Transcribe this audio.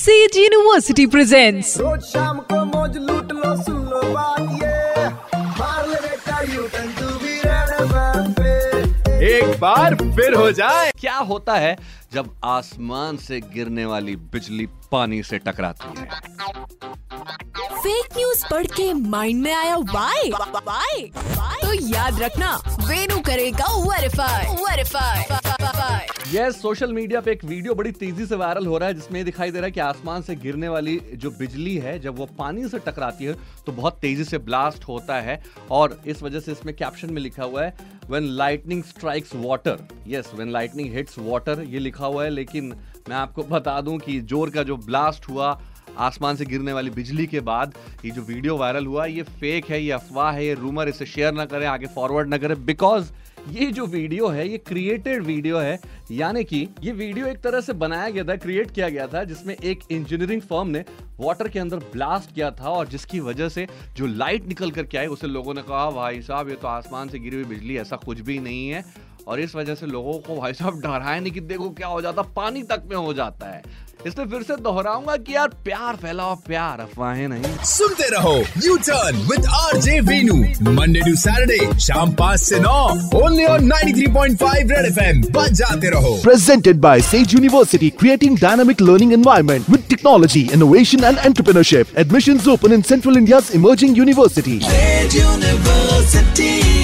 Says university presents रोज शाम को मौज लूट लो सुन लो बात ये। मार ले बेटा U turn to be red पे एक बार फिर हो जाए। क्या होता है जब आसमान से गिरने वाली बिजली पानी से टकराती है? फेक न्यूज़ पढ़ के माइंड में आया वाई वाई तो याद रखना वेनु करेगा verify verify yes social media पे एक वीडियो बड़ी तेज़ी से वायरल हो रहा है, जिसमें दिखाई दे रहा है कि आसमान से गिरने वाली जो बिजली है, जब वो पानी से टकराती है तो बहुत तेज़ी से ब्लास्ट होता है। और इस वजह से इसमें कैप्शन में लिखा हुआ है when lightning strikes water yes when lightning hits water ये लिखा हुआ है, लेकिन मैं आपको बता दूँ कि ज़ोर का जो ब्लास्ट हुआ, आसमान से गिरने वाली बिजली के बाद, ये जो वीडियो वायरल हुआ, ये फेक है, ये अफवाह है, ये रूमर इसे शेयर ना करें, आगे फॉरवर्ड ना करें बिकॉज़ ये जो वीडियो है, ये क्रिएटेड वीडियो है, यानी कि ये वीडियो एक तरह से बनाया गया था क्रिएट किया गया था, जिसमें एक इंजीनियरिंग फर्म ने वाटर के अंदर ब्लास्ट किया था और जिसकी वजह से जो लाइट निकल करके आई, उसे लोगों ने कहा, भाई साहब, ये तो आसमान से गिरी हुई बिजली, ऐसा कुछ भी नहीं है। और इस वजह से लोगों को, भाई साहब डराया नहीं कि देखो क्या हो जाता, पानी तक में हो जाता है। इसलिए फिर से दोहराऊँगा कि यार प्यार फैलाओ प्यार अफवाहें नहीं सुनते रहो U turn with RJ Venu Monday to to Saturday शाम पाँच से नौ ओनली ऑन 93.5 रेड एफएम बजाते रहो presented by Sage University, creating dynamic learning environment with technology, innovation and entrepreneurship. Admissions open in Central India's emerging university. University